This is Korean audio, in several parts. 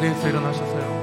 자리에서 일어나셔서요.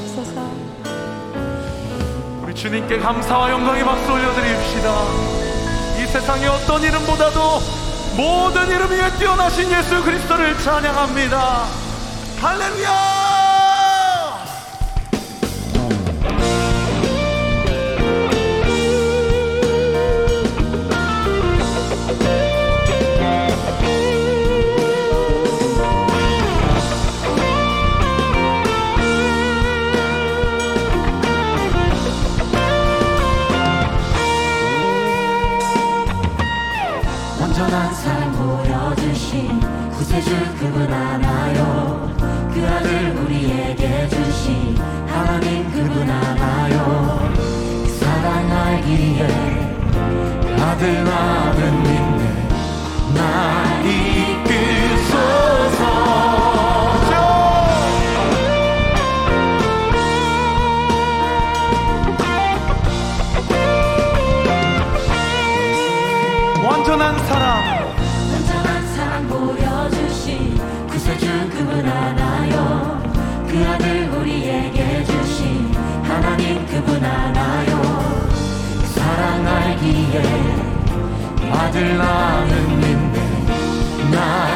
주옵소서. 우리 주님께 감사와 영광의 박수 올려드립시다. 이 세상의 어떤 이름보다도 모든 이름 위에 뛰어나신 예수 그리스도를 찬양합니다. 할렐루야! 구세주 그분 알아요. 그 아들 우리에게 주신 하나님 그분 알아요. 그 사랑 알기에 그 아들 아는 믿네 나 이끄소서. 완전한 사랑 구세주 그분 알아요? 그 아들 우리에게 주신 하나님 그분 그 사랑 알기에 아들 나는 믿네 나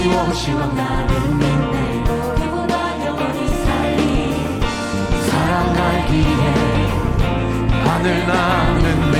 시 오실 원 나는 믿네. 그분과 영원히 살리 사랑 알기에 하늘 나는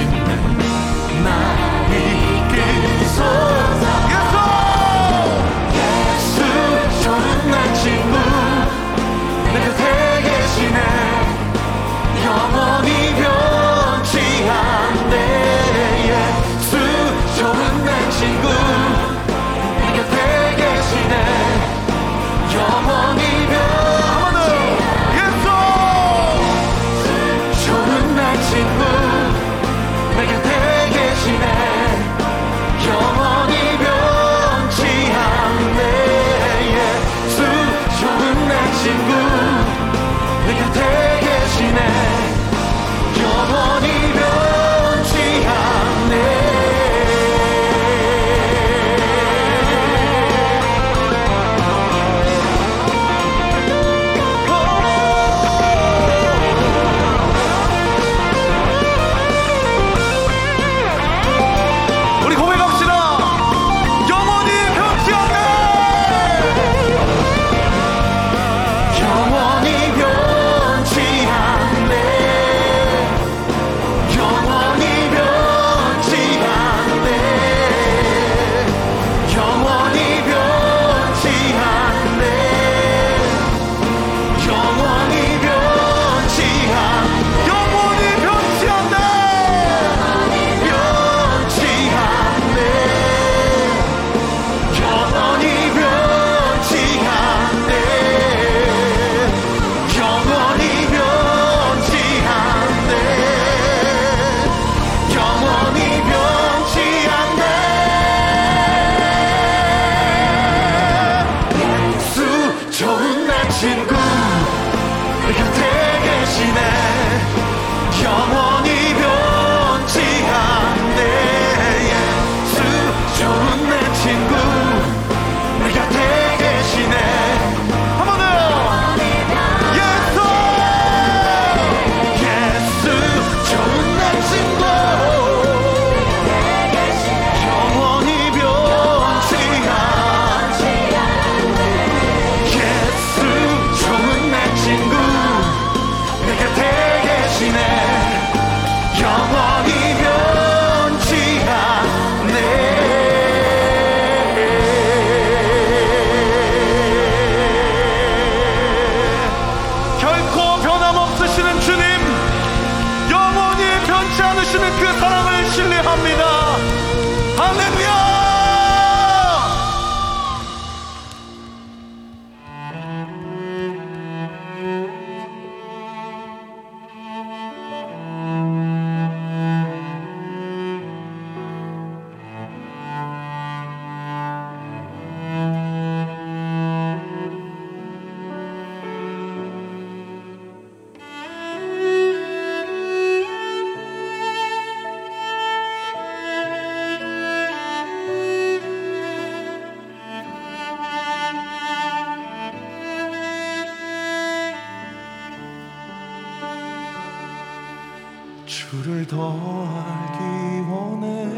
주를 더 알기 원해.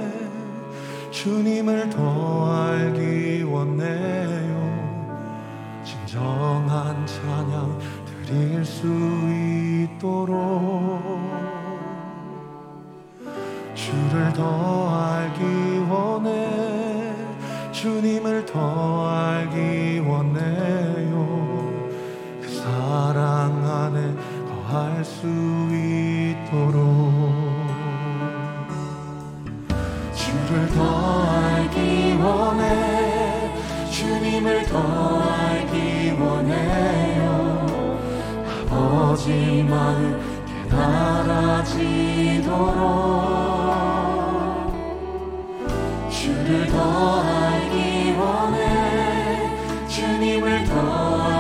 주님을 더 알기 원해요. 진정한 찬양 드릴 수 있도록. 주를 더 할 수 있도록 주를 더 알기 원해 주님을 더 알기 원해요. 아버지 마음 깨달아지도록 주를 더 알기 원해 주님을 더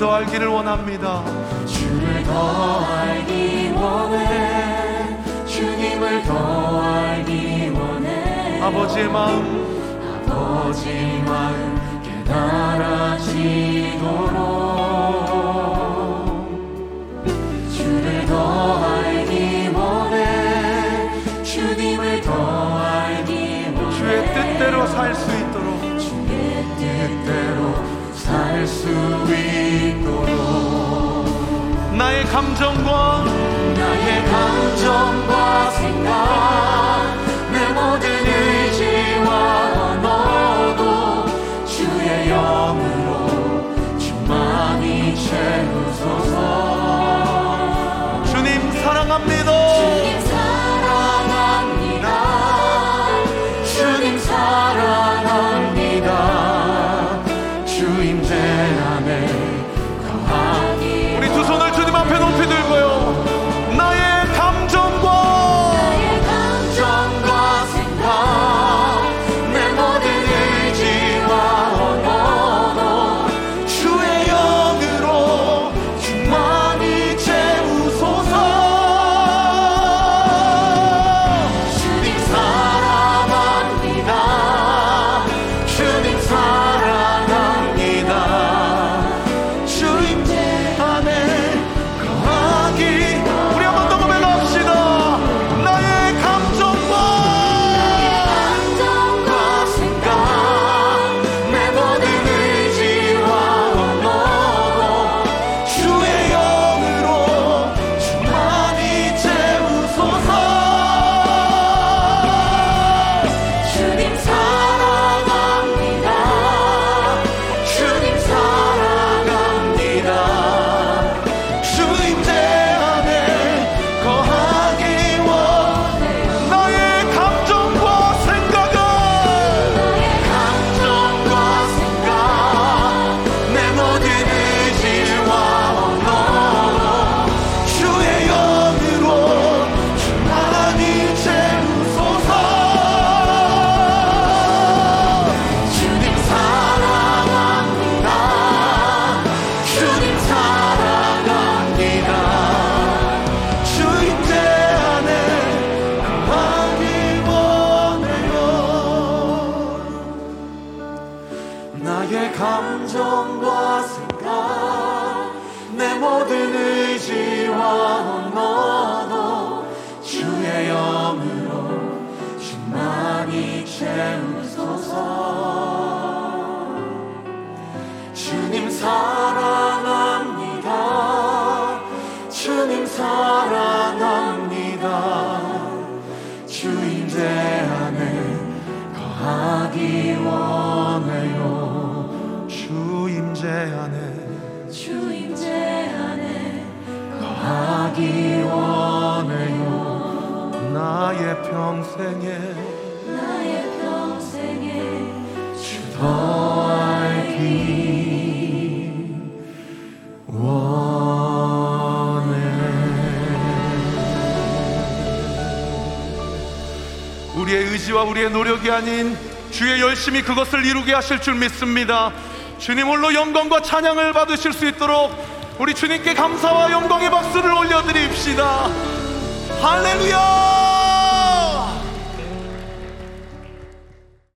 더 알기를 원합니다. 주를 더 알기 원해. 주님을 더 알기 원해. 아버지의 마음, 아버지 마음 깨달아지도록. 주를 더 알기 원해. 주님을 더 알기 원해. 주의 뜻대로 살 수 있도록. 주의 뜻대로 살 수 있도록. 감정과 나의 감정과 생각. 평생에 나의 평생에 주더 알기 원해. 우리의 의지와 우리의 노력이 아닌 주의 열심히 그것을 이루게 하실 줄 믿습니다. 주님 홀로 영광과 찬양을 받으실 수 있도록 우리 주님께 감사와 영광의 박수를 올려드립시다. 할렐루야!